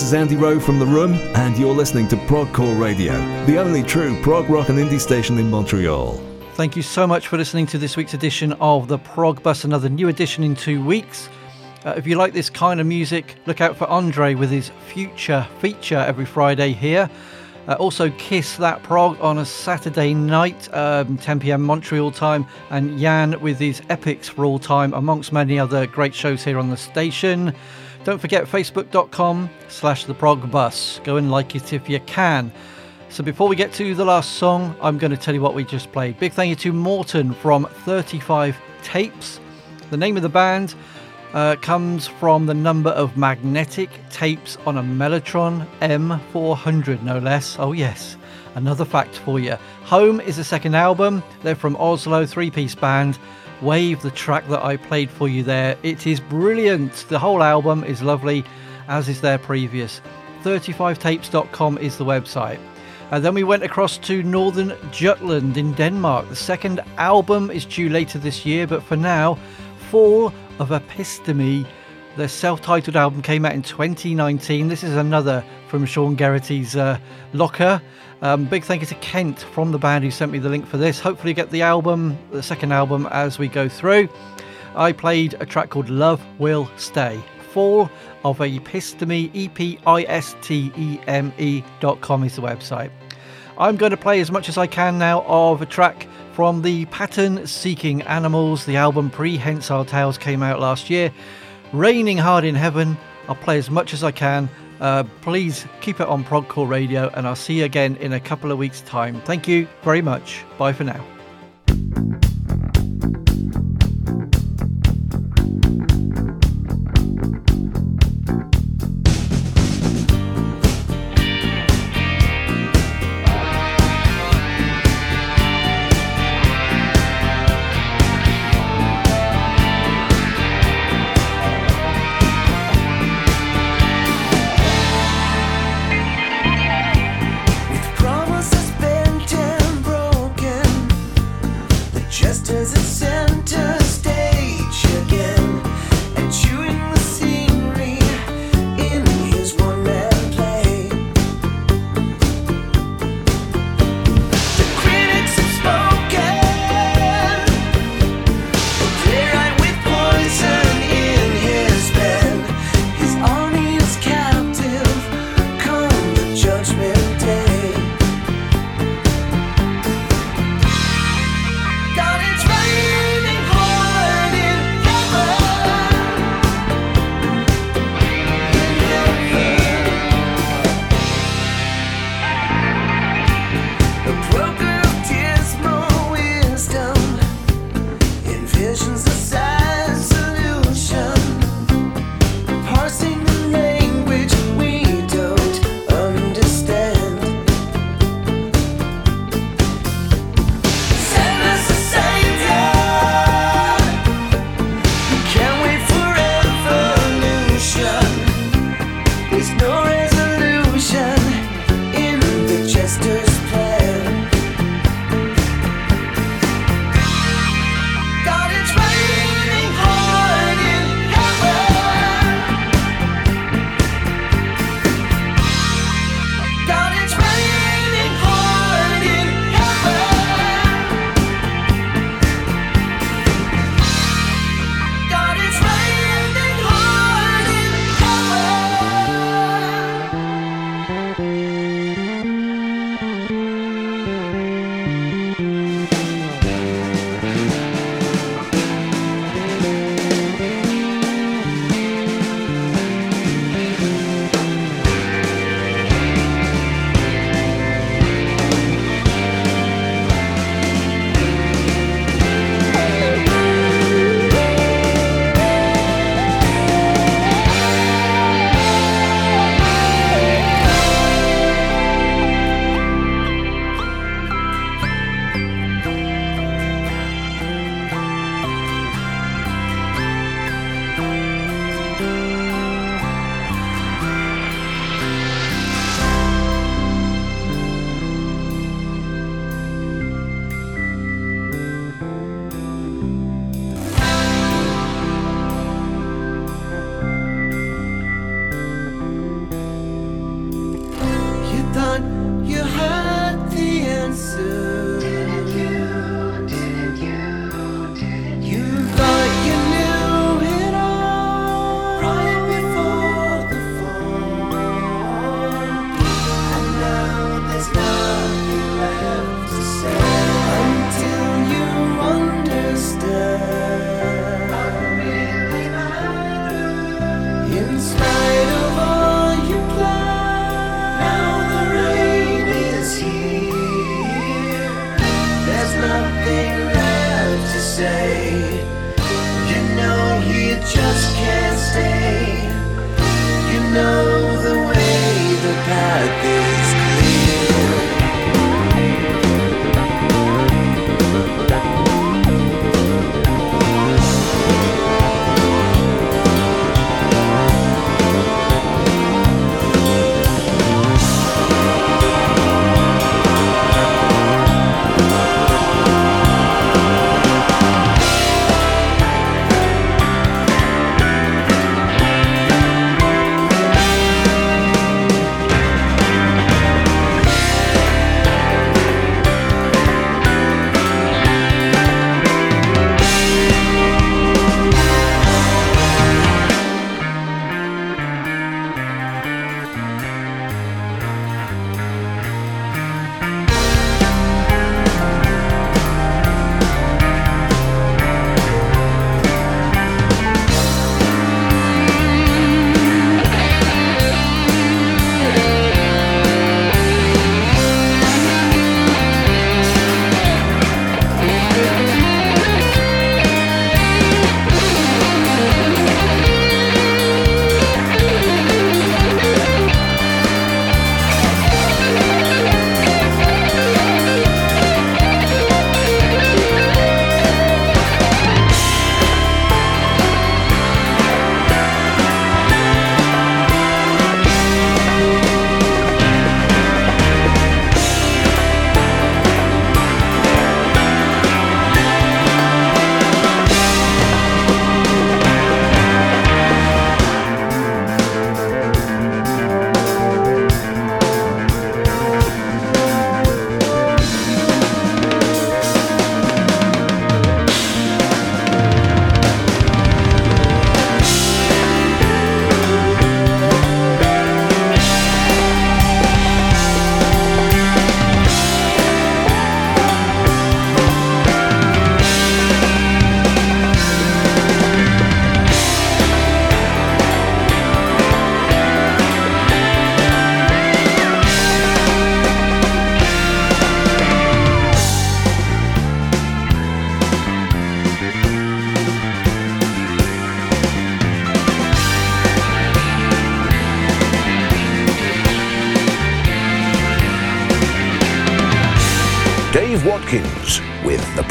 this is Andy Rowe from The Room, and you're listening to Progcore Radio, the only true prog rock and indie station in Montreal. Thank you so much for listening to this week's edition of the Prog Bus, another new edition in two weeks. Uh, if you like this kind of music, look out for Andre with his future feature every Friday here. Uh, also, Kiss That Prog on a Saturday night, um, 10 pm Montreal time, and Jan with his Epics for All Time, amongst many other great shows here on the station. Don't forget facebook.com slash the prog bus. Go and like it if you can. So before we get to the last song, I'm going to tell you what we just played. Big thank you to Morten from 35 Tapes. The name of the band uh, comes from the number of magnetic tapes on a Mellotron M400, no less. Oh, yes, another fact for you. Home is the second album. They're from Oslo, three piece band. Wave, the track that I played for you there. It is brilliant. The whole album is lovely, as is their previous. 35tapes.com is the website. And then we went across to Northern Jutland in Denmark. The second album is due later this year, but for now, Fall of Episteme. Their self titled album came out in 2019. This is another from Sean Geraghty's uh, locker. Um, big thank you to Kent from the band who sent me the link for this. Hopefully, get the album, the second album, as we go through. I played a track called Love Will Stay. Fall of Episteme, E P I S T E M E dot com is the website. I'm going to play as much as I can now of a track from the Pattern Seeking Animals. The album Prehensile Tales came out last year. Raining Hard in Heaven. I'll play as much as I can. Uh, please keep it on Progcore Radio, and I'll see you again in a couple of weeks' time. Thank you very much. Bye for now.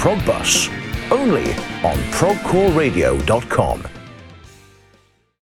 Watkins with the Prog Bus, only on progcoreradio.com.